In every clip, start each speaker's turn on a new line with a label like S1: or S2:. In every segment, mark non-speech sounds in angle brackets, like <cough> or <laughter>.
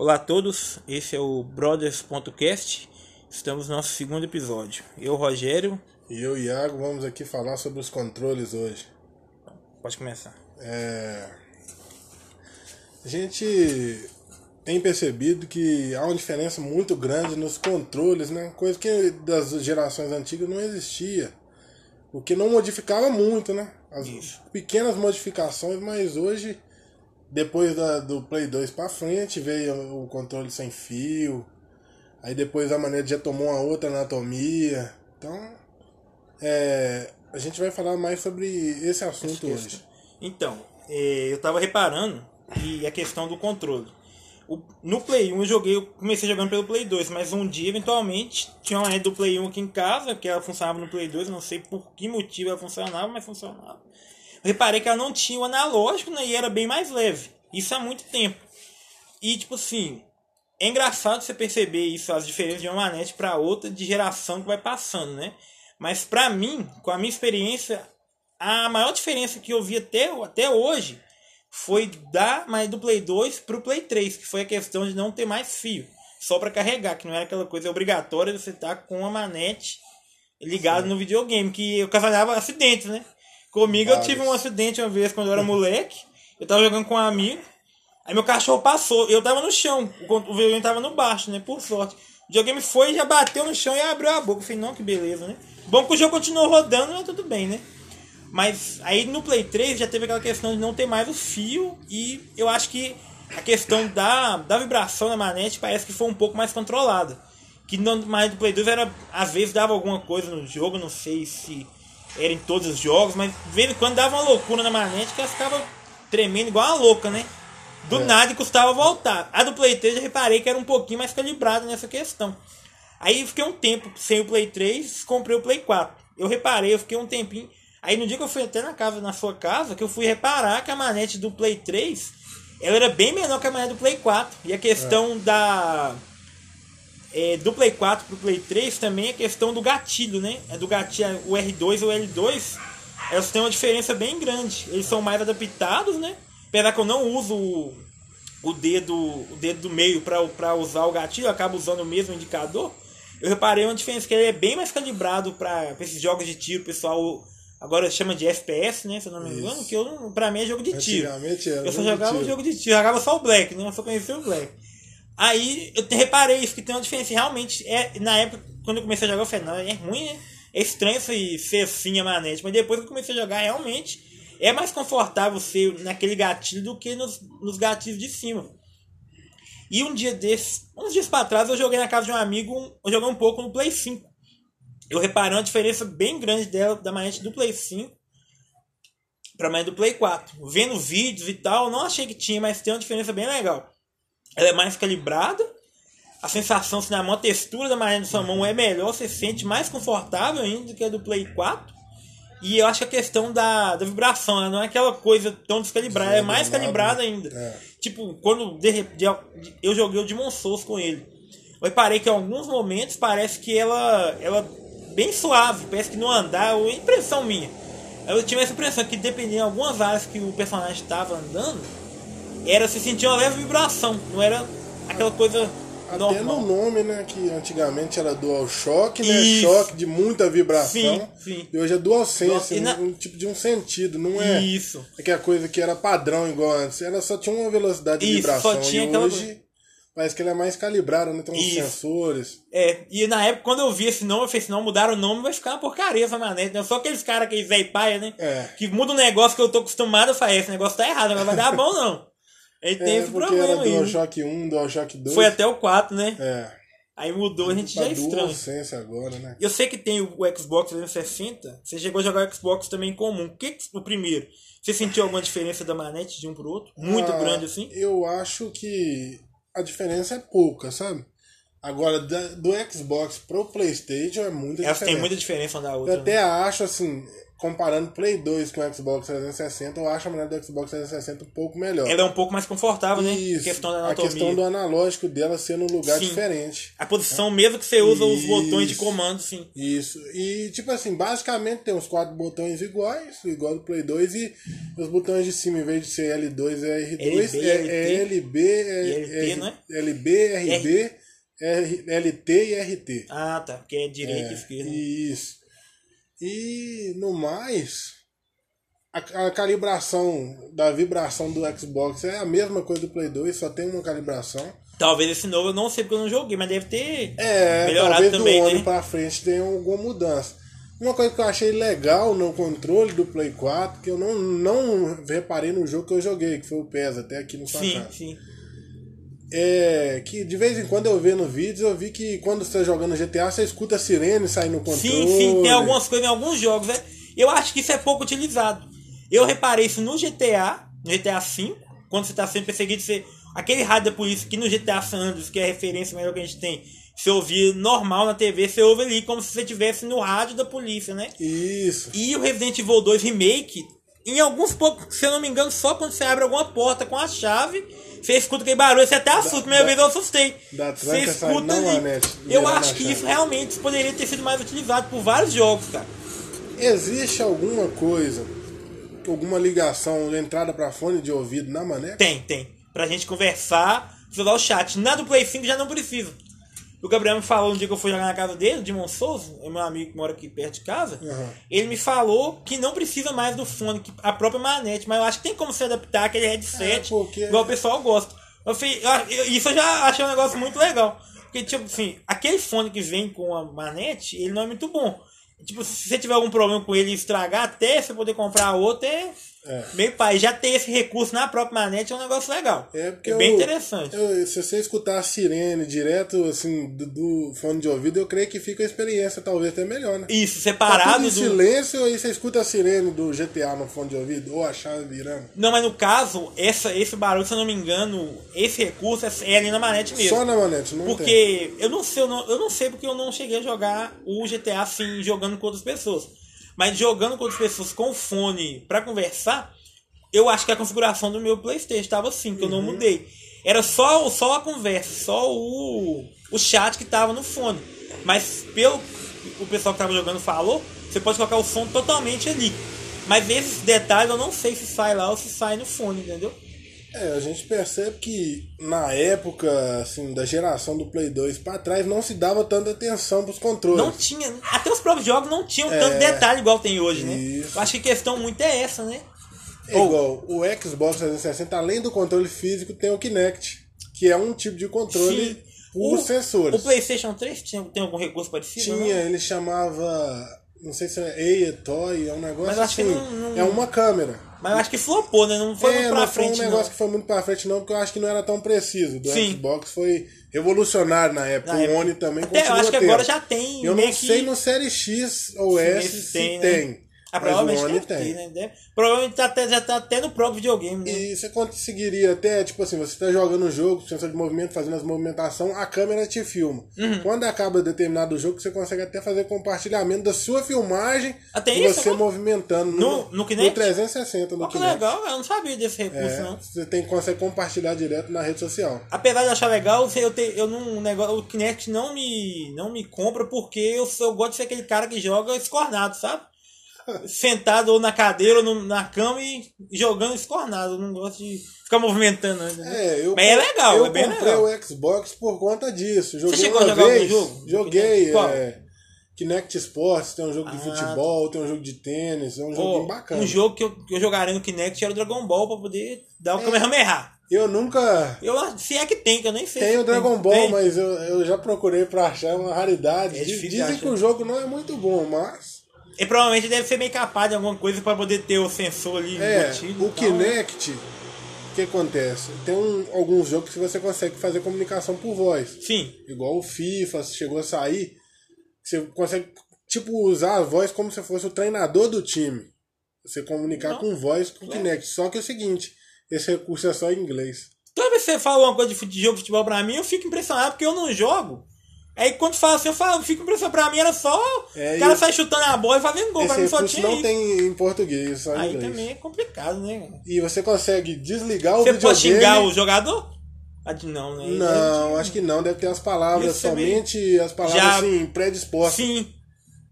S1: Olá a todos, esse é o Brothers.cast. Estamos no nosso segundo episódio. Eu, Rogério.
S2: E eu, Iago, vamos aqui falar sobre os controles hoje.
S1: Pode começar.
S2: É... A gente tem percebido que há uma diferença muito grande nos controles, né? Coisa que das gerações antigas não existia. O que não modificava muito, né? As
S1: Isso.
S2: pequenas modificações, mas hoje, depois da, do Play 2 pra frente, veio o controle sem fio. Aí depois a maneira já tomou uma outra anatomia. Então, é, a gente vai falar mais sobre esse assunto hoje.
S1: Então, eh, eu tava reparando e a questão do controle. No Play 1 eu joguei, eu comecei jogando pelo Play 2, mas um dia, eventualmente, tinha uma rede do Play 1 aqui em casa, que ela funcionava no Play 2, não sei por que motivo ela funcionava, mas funcionava. Eu reparei que ela não tinha o analógico, né, e era bem mais leve. Isso há muito tempo. E, tipo assim, é engraçado você perceber isso, as diferenças de uma manete para outra, de geração que vai passando, né? Mas pra mim, com a minha experiência, a maior diferença que eu vi até, até hoje foi da mais do Play 2 pro Play 3, que foi a questão de não ter mais fio, só para carregar, que não era aquela coisa obrigatória de você estar com a manete ligada no videogame, que ocasionava acidentes, né? Comigo eu
S2: Vários.
S1: tive um acidente uma vez quando eu era moleque, eu tava jogando com um amigo, aí meu cachorro passou, eu tava no chão, o con- o videogame tava no baixo, né? Por sorte. O videogame foi, já bateu no chão e abriu a boca. Eu falei, não, que beleza, né? Bom que o jogo continuou rodando, mas tudo bem, né? Mas aí no Play 3 já teve aquela questão de não ter mais o fio e eu acho que a questão da, da vibração na manete parece que foi um pouco mais controlada. Que não mais do Play 2 era, às vezes dava alguma coisa no jogo, não sei se era em todos os jogos, mas de vez em quando dava uma loucura na manete que ela ficava tremendo igual uma louca, né? Do
S2: É.
S1: nada e custava voltar. A do Play 3 eu reparei que era um pouquinho mais calibrada nessa questão. Aí fiquei um tempo sem o Play 3, comprei o Play 4. Eu reparei, eu fiquei um tempinho. Aí no dia que eu fui até na casa, na sua casa, que eu fui reparar que a manete do Play 3, ela era bem menor que a manete do Play 4. E a questão da é, do Play 4 pro Play 3 também é questão do gatilho, né? É do gatilho, o R2 e o L2, elas têm uma diferença bem grande. Eles são mais adaptados, né? Apesar que eu não uso o, o dedo o dedo do meio para usar o gatilho, eu acabo usando o mesmo indicador. Eu reparei uma diferença que ele é bem mais calibrado para esses jogos de tiro, o pessoal agora chama de FPS, né? Se eu não me engano,
S2: Isso.
S1: que eu, pra mim é jogo de tiro.
S2: Era
S1: Eu só
S2: jogo
S1: jogava
S2: tiro.
S1: jogo de tiro, eu jogava só o Black, né? Eu só conhecia o Black. Aí eu reparei isso, que tem uma diferença. Realmente, é, na época, quando eu comecei a jogar, eu falei, não, é ruim, né? É estranho esse ser assim a manete. Mas depois que eu comecei a jogar, realmente é mais confortável ser naquele gatilho do que nos, nos gatilhos de cima. E um dia desses, uns dias pra trás, eu joguei na casa de um amigo, eu joguei um pouco no Play 5. Eu reparei uma diferença bem grande dela, da manete do Play 5 pra manete do Play 4. Vendo vídeos e tal, não achei que tinha, mas tem uma diferença bem legal. Ela é mais calibrada, a sensação se na mão, a textura da manete da sua mão é melhor, você se sente mais confortável ainda do que a do Play 4. E eu acho que a questão da, da vibração, ela não é aquela coisa tão descalibrada, ela é mais calibrada ainda.
S2: É.
S1: Tipo, quando de de- eu joguei o Demon Souls com ele, eu reparei que em alguns momentos parece que ela, ela bem suave, parece que no andar, ou impressão minha. Eu tive essa impressão que dependendo de algumas áreas que o personagem estava andando, era se sentia uma leve vibração, não era aquela coisa
S2: Até
S1: normal.
S2: no nome, né? Que antigamente era DualShock, né?
S1: Isso.
S2: Choque de muita vibração.
S1: Sim, sim.
S2: E hoje é
S1: Dual- e na-
S2: um, um tipo de um sentido, não é
S1: Isso. Isso,
S2: vibração.
S1: só tinha
S2: e
S1: aquela-
S2: hoje parece que ela é mais calibrada, né? Tem uns
S1: Isso.
S2: sensores.
S1: É, e na época, quando eu vi esse nome, eu falei assim, não, mudaram o nome, vai ficar uma porcaria essa manete, né? Só aqueles caras, aqueles velho paia, né?
S2: É.
S1: Que muda um negócio que eu tô acostumado, eu falei, esse negócio tá errado, não vai dar bom, não. Aí tem
S2: É,
S1: esse
S2: porque
S1: problema
S2: era
S1: aí. né?
S2: DualShock 1, DualShock 2.
S1: Foi até o 4, né?
S2: É.
S1: Aí mudou, a gente já é estranho.
S2: DualSense agora, né?
S1: Eu sei que tem o Xbox 360, você chegou a jogar o Xbox também em comum. O que o primeiro? Você sentiu alguma diferença da manete de um pro outro? Muito
S2: Ah,
S1: grande assim?
S2: Eu acho que a diferença é pouca, sabe? Agora, da- do Xbox pro PlayStation é muita
S1: Elas
S2: diferença.
S1: têm muita diferença uma da outra.
S2: Eu
S1: né?
S2: até acho assim, comparando Play 2 com o Xbox 360, eu acho a maneira do Xbox 360 um pouco melhor.
S1: Ela é um pouco mais confortável, né?
S2: Isso,
S1: questão da
S2: a
S1: anatomia.
S2: questão do analógico dela ser num lugar
S1: Sim.
S2: diferente.
S1: A posição mesmo que você usa os
S2: Isso.
S1: botões de comando, sim.
S2: Isso. E, tipo assim, basicamente tem os quatro botões iguais, igual do Play 2, e os botões de cima, em vez de ser L2 é R2,
S1: LB,
S2: é, é LB, é,
S1: E
S2: é,
S1: não é?
S2: LB, RB, R, LT e RT.
S1: Ah, tá. Porque é direita e
S2: É,
S1: esquerda.
S2: Isso. E no mais, a, a calibração da vibração do Xbox é a mesma coisa do Play 2, só tem uma calibração.
S1: Talvez esse novo eu não sei porque eu não joguei, mas deve ter
S2: É,
S1: melhorado
S2: talvez
S1: também,
S2: do ano
S1: né?
S2: pra frente tenha alguma mudança. Uma coisa que eu achei legal no controle do Play 4, que eu não, não reparei no jogo que eu joguei, que foi o PES, até aqui no sua
S1: Sim, sim.
S2: É que de vez em quando eu vendo vídeos, eu vi que quando você tá jogando GTA, você escuta a sirene sair no controle.
S1: Sim, sim, tem algumas coisas em alguns jogos. né? Eu acho que isso é pouco utilizado. Eu reparei isso no GTA, no GTA V, quando você está sendo perseguido, você, aquele rádio da polícia que no GTA San Andreas, que é a referência melhor que a gente tem, você ouvir normal na TV, você ouve ali como se você estivesse no rádio da polícia, né?
S2: Isso.
S1: E o Resident Evil 2 Remake, em alguns poucos, se eu não me engano, só quando você abre alguma porta com a chave, você escuta aquele barulho, você até assusta. Primeira
S2: da-
S1: vez eu assustei.
S2: da
S1: Você escuta ali.
S2: Anete,
S1: Eu
S2: virando
S1: acho que
S2: chave.
S1: isso realmente poderia ter sido mais utilizado por vários jogos, cara.
S2: Existe alguma coisa, alguma ligação, entrada pra fone de ouvido na maneca?
S1: Tem, tem. Pra gente conversar, usar o chat. Na do Play 5 já não precisa. O Gabriel me falou um dia que eu fui jogar na casa dele, o Dimon Souza, é meu amigo que mora aqui perto de casa.
S2: Uhum.
S1: Ele me falou que não precisa mais do fone, que a própria manete, mas eu acho que tem como se adaptar aquele headset,
S2: É, porque-
S1: igual o pessoal gosta. Eu falei, eu- isso eu já achei um negócio muito legal. Porque, tipo assim, aquele fone que vem com a manete, ele não é muito bom. Tipo, se você tiver algum problema com ele estragar, até você poder comprar outro, é,
S2: É.
S1: meio pai. Já ter esse recurso na própria manete é um negócio legal.
S2: É porque
S1: bem
S2: eu-
S1: interessante.
S2: eu- se você escutar a sirene direto assim do, do fone de ouvido, eu creio que fica a experiência talvez até melhor, né?
S1: Isso,
S2: Tá
S1: separado
S2: tudo em
S1: do.
S2: silêncio e você escuta a sirene do GTA no fone de ouvido ou a chave virando.
S1: Não, mas no caso, essa, esse barulho, se eu não me engano, esse recurso é, é ali na manete mesmo.
S2: Só na manete, não tem.
S1: Porque eu não sei, eu não, eu não sei porque eu não cheguei a jogar o GTA assim, jogando com outras pessoas. Mas jogando com outras pessoas com fone pra conversar, eu acho que a configuração do meu Playstation estava assim, que eu
S2: Uhum.
S1: não mudei. Era só, só a conversa, só o, o chat que tava no fone. Mas pelo que o pessoal que tava jogando falou, você pode colocar o som totalmente ali. Mas esses detalhes eu não sei se sai lá ou se sai no fone, entendeu?
S2: É, a gente percebe que na época, assim, da geração do Play 2 pra trás, não se dava tanta atenção pros controles.
S1: Não tinha. Até os próprios jogos não tinham
S2: É.
S1: tanto detalhe igual tem hoje, né?
S2: Isso.
S1: Eu acho que a questão muito é essa, né?
S2: É igual, o Xbox 360, além do controle físico, tem o Kinect, que é um tipo de controle
S1: Sim.
S2: por
S1: O-
S2: sensores.
S1: O PlayStation 3 tinha, tem algum recurso parecido?
S2: Tinha,
S1: Não?
S2: ele chamava. Não sei se é Eia Toy, é um negócio
S1: Mas que
S2: assim.
S1: não- não-
S2: É uma câmera.
S1: Mas eu acho que flopou, né? Não foi
S2: é,
S1: muito pra
S2: não
S1: frente,
S2: foi um negócio
S1: não.
S2: que foi muito pra frente, não, porque eu acho que não era tão preciso. Do
S1: Sim.
S2: Xbox foi revolucionário na época.
S1: Na
S2: o
S1: época.
S2: One também
S1: Até eu
S2: continua
S1: acho que agora já tem
S2: Eu não
S1: que-
S2: sei no Série X ou S
S1: Esse
S2: se
S1: tem,
S2: tem.
S1: né? Ah, provavelmente deve
S2: tem.
S1: ter, né? Deve- Provavelmente tá até, já tá até no próprio videogame, né?
S2: E você conseguiria até, tipo assim, você tá jogando o jogo, sensor de movimento, fazendo as movimentações, a câmera te filma.
S1: Uhum.
S2: Quando acaba determinado jogo, você consegue até fazer compartilhamento da sua filmagem
S1: tem
S2: e você
S1: agora?
S2: movimentando
S1: No- no Kinect?
S2: 360 no
S1: Olha que
S2: Kinect.
S1: legal, eu não sabia desse recurso,
S2: É,
S1: não.
S2: você tem, consegue compartilhar direto na rede social.
S1: Apesar de achar legal, eu, te, eu não, um negócio, o Kinect não me, não me compra porque eu, eu gosto de ser aquele cara que joga escornado, sabe? Sentado ou na cadeira ou no- na cama e jogando escornado. Eu não gosto de ficar movimentando. né?
S2: É, eu,
S1: Mas é legal,
S2: eu
S1: é bem
S2: comprei
S1: legal.
S2: o Xbox por conta disso. Joguei
S1: chegou a
S2: uma
S1: jogar algum
S2: vez,
S1: jogo?
S2: Joguei.
S1: Qual?
S2: É, Kinect Sports, tem um jogo de
S1: Ah,
S2: futebol, tem um jogo de tênis, é um joguinho bacana.
S1: um jogo que eu, que eu jogaria no Kinect era o Dragon Ball pra poder dar o Kamehameha.
S2: Eu nunca
S1: Eu, se é que tem, que eu nem sei. se
S2: o Dragon
S1: tem.
S2: Ball,
S1: Tem.
S2: mas eu, eu já procurei pra achar uma raridade.
S1: É
S2: Dizem
S1: de
S2: que o jogo não é muito bom, mas.
S1: E provavelmente deve ser meio capaz de alguma coisa pra poder ter o sensor ali
S2: É,
S1: embutido
S2: o? Kinect, o que acontece? Tem um- alguns jogos que você consegue fazer comunicação por voz.
S1: Sim.
S2: Igual o FIFA, chegou a sair. Você consegue, tipo, usar a voz como se fosse o treinador do time. Você comunicar
S1: Não.
S2: com voz com o. Kinect. Só que é o seguinte, esse recurso é só em inglês.
S1: Toda vez que você fala uma coisa de jogo de futebol pra mim, eu fico impressionado porque eu não jogo. Aí quando fala assim, eu falo, fica impressionado. Pra mim era só
S2: É,
S1: o cara sai chutando a bola e fazendo gol. Pra mim
S2: Esse
S1: só tinha
S2: não
S1: isso.
S2: tem em português, só em
S1: Aí
S2: inglês.
S1: também é complicado, né?
S2: E você consegue desligar o
S1: Você
S2: videogame.
S1: pode xingar o jogador? Ah, Não, né?
S2: Não, acho que não. Deve ter as palavras
S1: também.
S2: somente as palavras
S1: Já-
S2: assim, predispostas.
S1: Sim,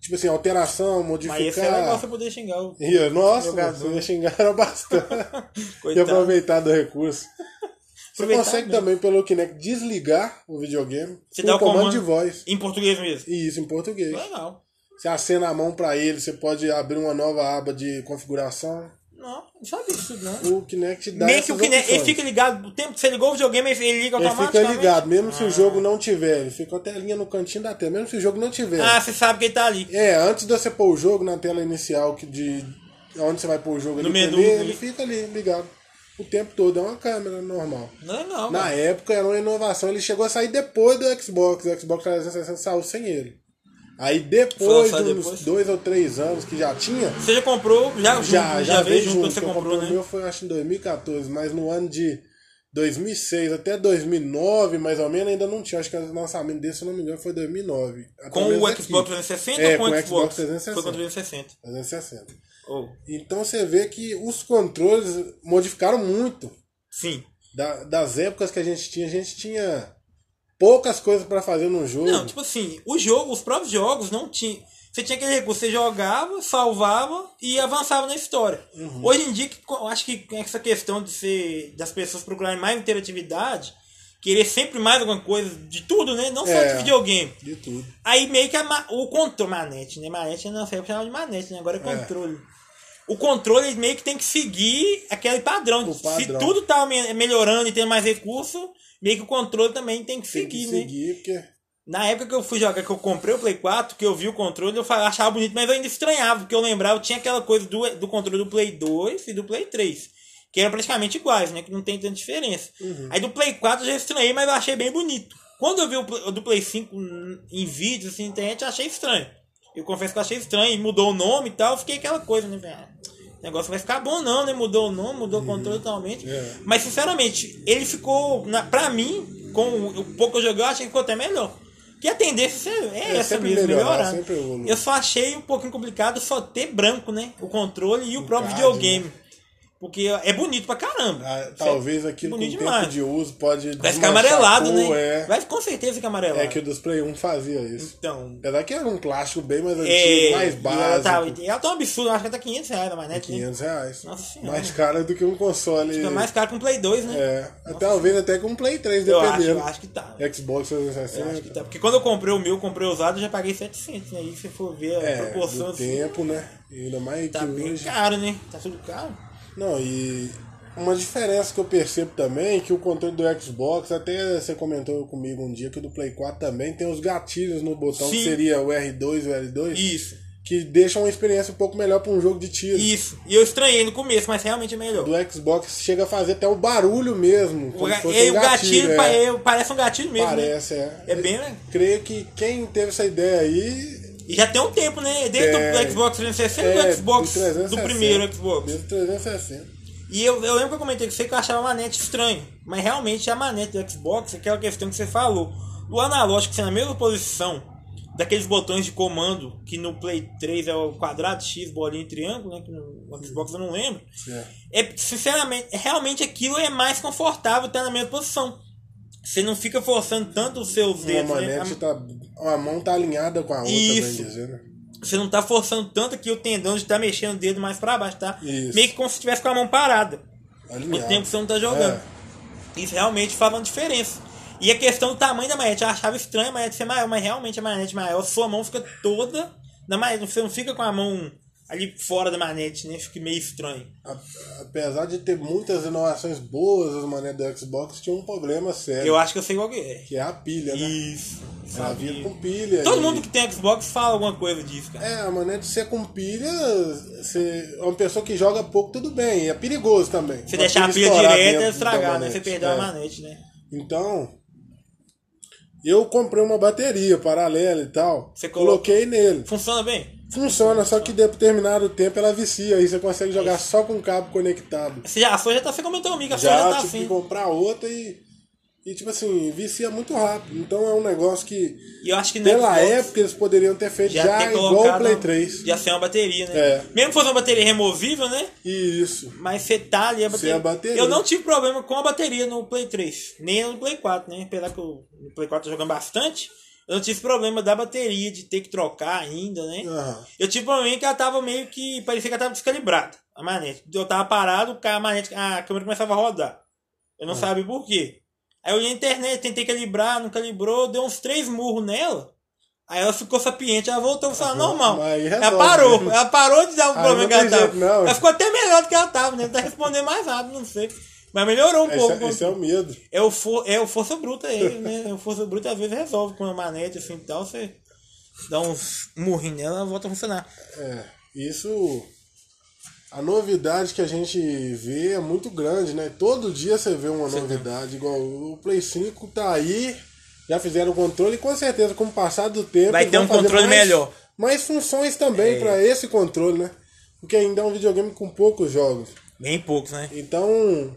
S2: Tipo assim, alteração,
S1: mas esse é legal
S2: modificar.
S1: você poder xingar o
S2: Nossa,
S1: Jogador.
S2: você xingaram <laughs> bastante. <laughs> e aproveitar do recurso. Você consegue
S1: mesmo.
S2: também pelo Kinect desligar o videogame
S1: Você
S2: com
S1: dá
S2: o comando,
S1: comando
S2: de voz.
S1: Em português mesmo.
S2: E isso em português.
S1: Legal.
S2: Você acena a mão pra ele, você pode abrir uma nova aba de configuração.
S1: Não, não sabia disso não.
S2: O Kinect dá
S1: Meio que o Kinect, ele fica ligado, o tempo que você ligou o videogame, ele liga
S2: Ele fica
S1: automaticamente.
S2: ligado, mesmo se
S1: Ah.
S2: o jogo não tiver. Ele fica com a telinha no cantinho da tela, mesmo se o jogo não tiver.
S1: Ah, você sabe que ele tá ali.
S2: É, antes de você pôr o jogo na tela inicial que de onde você vai pôr o jogo
S1: No
S2: ali
S1: menu,
S2: primeiro,
S1: ali.
S2: ele fica ali ligado. O tempo todo, é uma câmera normal.
S1: Legal,
S2: Na
S1: cara.
S2: época era uma inovação, ele chegou a sair depois do Xbox, o Xbox 360 saiu sem ele. Aí depois de uns
S1: depois?
S2: dois ou três anos que já tinha,
S1: Você já comprou, já,
S2: já,
S1: junto,
S2: já,
S1: veio junto
S2: junto.
S1: quando você comprou,
S2: comprei
S1: né?
S2: O meu foi acho em 2014, mas no ano de 2006 até 2009, mais ou menos, ainda não tinha. Acho que o lançamento desse, se eu não me engano, foi 2009. Até
S1: Com o
S2: aqui,
S1: Xbox 360
S2: É,
S1: ou com
S2: com
S1: o
S2: o
S1: Xbox?
S2: Xbox 360.
S1: Foi com o 360.
S2: 360.
S1: Oh,
S2: Então você vê que os controles modificaram muito.
S1: sim.
S2: Da- das épocas que a gente tinha, a gente tinha poucas coisas pra fazer num jogo.
S1: Não, tipo assim, o jogo, os próprios jogos não tinham. Você tinha aquele recurso, você jogava, salvava e avançava na história.
S2: Uhum.
S1: Hoje em dia, eu acho que essa questão de ser, das pessoas procurarem mais interatividade, querer sempre mais alguma coisa, de tudo, né? Não só
S2: É.
S1: de videogame.
S2: De tudo.
S1: Aí meio que a o controle, manete, né? Manete não sei chamava de manete, né? Agora é controle. O controle meio que tem que seguir aquele padrão.
S2: O padrão.
S1: Se tudo tá me- melhorando e tendo mais recurso, meio que o controle também tem que
S2: Tem
S1: seguir,
S2: que
S1: né?
S2: seguir, porque.
S1: Na época que eu fui jogar, que eu comprei o Play 4, que eu vi o controle, eu achava bonito, mas eu ainda estranhava, porque eu lembrava, tinha aquela coisa do, do controle do Play 2 e do Play 3, que eram praticamente iguais, né? Que não tem tanta diferença. Aí do Play 4 eu já estranhei, mas eu achei bem bonito. Quando eu vi o, o do Play 5 em vídeos, assim, na internet, eu achei estranho. Eu confesso que eu achei estranho, mudou o nome e tal, fiquei aquela coisa, né? Ah, O negócio vai ficar bom não, né? Mudou o nome, mudou o controle totalmente.
S2: É.
S1: Mas sinceramente, ele ficou, na, pra mim, com o, o pouco que eu joguei, eu achei que ficou até melhor. Que a tendência é,
S2: É,
S1: essa
S2: sempre
S1: mesmo,
S2: melhorar,
S1: melhorar. Eu só achei um pouquinho complicado só ter branco, né? O controle e o, próprio
S2: card,
S1: videogame. Porque é bonito pra caramba.
S2: ah, talvez aquilo com o
S1: bonito
S2: tempo
S1: demais.
S2: de uso pode.
S1: Vai ficar
S2: a
S1: amarelado, né?
S2: É,
S1: Vai com certeza ficar amarelado.
S2: é que o dos Play 1 fazia isso.
S1: Então.
S2: Apesar que era um plástico bem mais antigo,
S1: É,
S2: mais
S1: e ela tá,
S2: básico.
S1: ela tá um absurdo, acho que tá 500 reais na manete. né?
S2: 500 reais.
S1: Nossa senhora.
S2: mais caro do que um console.
S1: Fica mais caro que um Play 2, né?
S2: É, talvez até com um Play 3,
S1: eu acho,
S2: dependendo.
S1: eu acho que tá.
S2: Xbox
S1: Eu acho que
S2: 360.
S1: tá. Porque quando eu comprei o meu, eu comprei usado, eu já paguei 700, né? E se for ver a
S2: É,
S1: proporção
S2: do
S1: assim,
S2: tempo, né? E ainda mais
S1: tá
S2: que
S1: bem
S2: hoje.
S1: caro, né? Tá tudo caro.
S2: Não, e uma diferença que eu percebo também é que o controle do Xbox, até você comentou comigo um dia que o do Play 4 também tem os gatilhos no botão, que
S1: Sim.
S2: seria o R2 e o L2,
S1: Isso,
S2: que deixam uma experiência um pouco melhor para um jogo de tiro.
S1: isso. E eu estranhei no começo, mas realmente é melhor.
S2: Do Xbox chega a fazer até o barulho mesmo.
S1: O, ga- e
S2: um
S1: o gatilho,
S2: é.
S1: pa- é, parece um gatilho mesmo, né?
S2: Parece, é.
S1: É bem, né?
S2: Creio que quem teve essa ideia aí.
S1: E já tem um tempo, né? Desde
S2: É.
S1: o Xbox 360
S2: é,
S1: do Xbox,
S2: do 360,
S1: do primeiro Xbox.
S2: Desde 360.
S1: E eu, eu lembro que eu comentei com você que eu achava a manete estranha. Mas realmente a manete do Xbox, aquela questão que você falou. O analógico ser na mesma posição daqueles botões de comando, que no Play 3 é o quadrado, X, bolinha e triângulo, né? Que no Xbox eu não lembro.
S2: É.
S1: É, sinceramente, realmente aquilo é mais confortável estar na mesma posição. Você não fica forçando tanto os seus
S2: Uma
S1: dedos, né?
S2: manete tá. Uma mão tá alinhada com a outra,
S1: Isso.
S2: bem dizendo.
S1: Você não tá forçando tanto aqui o tendão de estar mexendo o dedo mais pra baixo, tá?
S2: Isso.
S1: Meio que como se estivesse com a mão parada. O
S2: Alinhado.
S1: tempo que você não tá jogando.
S2: É.
S1: Isso realmente faz uma diferença. E a questão do tamanho da manete, eu achava estranho a manete ser maior, mas realmente a manete maior, sua mão fica toda na manete. Você não fica com a mão ali fora da manete, né? Fica meio estranho.
S2: A- Apesar de ter muitas inovações boas as manetes do Xbox, tinha um problema sério.
S1: Eu acho que eu sei qual que é.
S2: Que é a pilha, né?
S1: Isso. Sabia.
S2: vinha com pilha.
S1: Todo
S2: e-
S1: mundo que tem Xbox fala alguma coisa disso, cara.
S2: É, a manete ser com pilha, você, uma pessoa que joga pouco, tudo bem. É perigoso também.
S1: Você deixar a pilha direta e estragar, né? Você perdeu
S2: É.
S1: a manete, né?
S2: Então, eu comprei uma bateria paralela e tal.
S1: Você colocou-
S2: Coloquei nele.
S1: Funciona bem?
S2: Funciona, só que de determinado tempo ela vicia. Aí você consegue jogar só com o cabo conectado.
S1: Já, a sua já tá, você comentou comigo, a sua já
S2: Já
S1: tá
S2: tive que
S1: assim.
S2: comprar outra e. E tipo assim, vicia muito rápido. Então é um negócio que.
S1: E eu acho que no
S2: Pela
S1: Xbox
S2: época eles poderiam ter feito já,
S1: ter
S2: igual o Play 3.
S1: Já ser uma bateria, né?
S2: É.
S1: Mesmo que fosse uma bateria removível, né?
S2: Isso.
S1: Mas você tá ali a
S2: Sem
S1: bateria.
S2: a bateria.
S1: Eu não tive problema com a bateria no Play 3, nem no Play 4, né? Apesar que eu, no Play 4 eu tô jogando bastante, eu não tive problema da bateria, de ter que trocar ainda, né?
S2: Aham.
S1: Eu tive problema que ela tava meio que. parecia que ela tava descalibrada, a manete. Eu tava parado, a manete, a câmera começava a rodar. Eu não sabia por quê. Aí eu olhei na internet, tentei calibrar, não calibrou, deu uns três murros nela. Aí ela ficou sapiente, ela voltou a falar normal. Ela parou, ela parou de dar o problema que ela tava.
S2: jeito.
S1: Ela ficou até melhor do que ela tava, né? Tá respondendo mais rápido, não sei. Mas melhorou um
S2: Esse,
S1: pouco.
S2: é- esse é o medo.
S1: É o, for, é o força bruta ele, né? O força bruta às vezes resolve com a manete assim e tal, você dá uns murrinhos nela, ela volta a funcionar.
S2: É. Isso. A novidade que a gente vê é muito grande, né? Todo dia você vê uma novidade. Igual o Play 5 tá aí, já fizeram o controle e com certeza, com o passar do tempo.
S1: Vai ter um controle
S2: mais-
S1: melhor.
S2: Mais funções também pra esse controle, né? Porque ainda é um videogame com poucos jogos.
S1: Bem poucos, né?
S2: Então,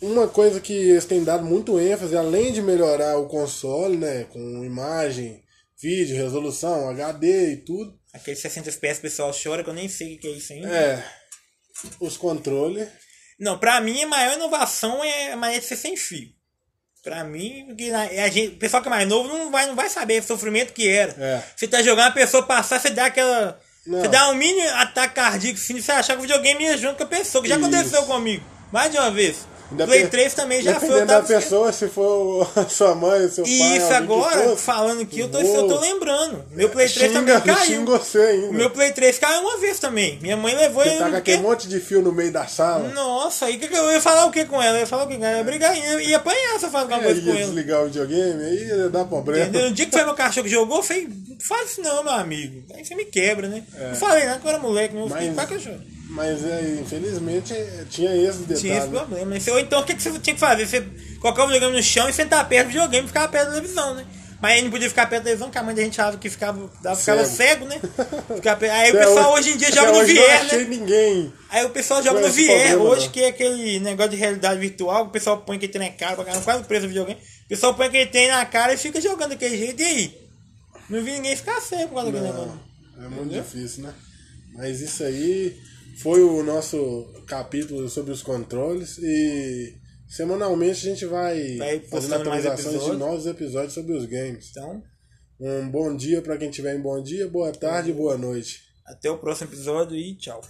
S2: uma coisa que eles têm dado muito ênfase, além de melhorar o console, né, com imagem, vídeo, resolução, HD e tudo,
S1: Aquele 60 FPS pessoal chora que eu nem sei o que é isso ainda.
S2: é os controles.
S1: Não, pra mim a maior inovação é a manete ser sem fio. Pra mim, a gente, o pessoal que é mais novo não vai, não vai saber o sofrimento que era.
S2: É.
S1: Você tá jogando, a pessoa passar, você dá aquela.
S2: Não.
S1: Você dá um mini ataque cardíaco assim, você achar que o videogame ia junto com a pessoa, que já
S2: Isso.
S1: aconteceu comigo. Mais de uma vez. Play
S2: pe-
S1: 3 também já foi.
S2: Dependendo da pessoa, se for <laughs> a sua mãe, seu pai.
S1: E isso
S2: que
S1: agora,
S2: fosse,
S1: falando aqui, eu tô, eu tô lembrando. Meu Play 3
S2: xinga,
S1: também caiu.
S2: você ainda.
S1: O meu Play 3 caiu uma vez também. Minha mãe levou
S2: Você
S1: ele.
S2: tá com aquele monte de fio no meio da sala.
S1: Nossa, aí que que eu ia falar o que com ela? Eu ia falar o que com ela? Eu ia brigar, ia, ia apanhar se eu falar alguma
S2: É,
S1: coisa com ela.
S2: desligar o videogame, aí ia dar problema.
S1: Entendeu? No dia que foi meu cachorro que jogou, eu falei, não faz isso não, meu amigo. Aí você me quebra, né?
S2: É.
S1: Não falei nada, que eu era moleque, meu filho,
S2: Mas-
S1: faz cachorro.
S2: Mas é, infelizmente tinha esse detalhe.
S1: Tinha esse
S2: né?
S1: problema. né? Ou então o que, que você tinha que fazer? Você colocar o videogame no chão e sentar perto do videogame e ficar perto da televisão, né? Mas aí não podia ficar perto da televisão, porque a mãe da gente achava que ficava, ficava
S2: Cego.
S1: cego, né? <laughs> Perto- Aí o pessoal hoje em dia joga no
S2: hoje
S1: VR,
S2: não
S1: né?
S2: achei ninguém.
S1: Aí o pessoal joga no VR,
S2: problema,
S1: hoje
S2: não.
S1: que é aquele negócio de realidade virtual, o pessoal põe aquele trem na cara, pra quase preso no videogame. O pessoal põe aquele trem na cara e fica jogando daquele jeito, e aí? Não vi ninguém ficar cego por causa daquele negócio.
S2: É muito difícil, né? Mas isso aí foi o nosso capítulo sobre os controles e semanalmente a gente vai,
S1: Vai
S2: fazendo
S1: postando mais
S2: atualizações de novos episódios sobre os games.
S1: Então,
S2: Um bom dia para quem tiver em bom dia, boa tarde boa noite.
S1: até o próximo episódio e tchau.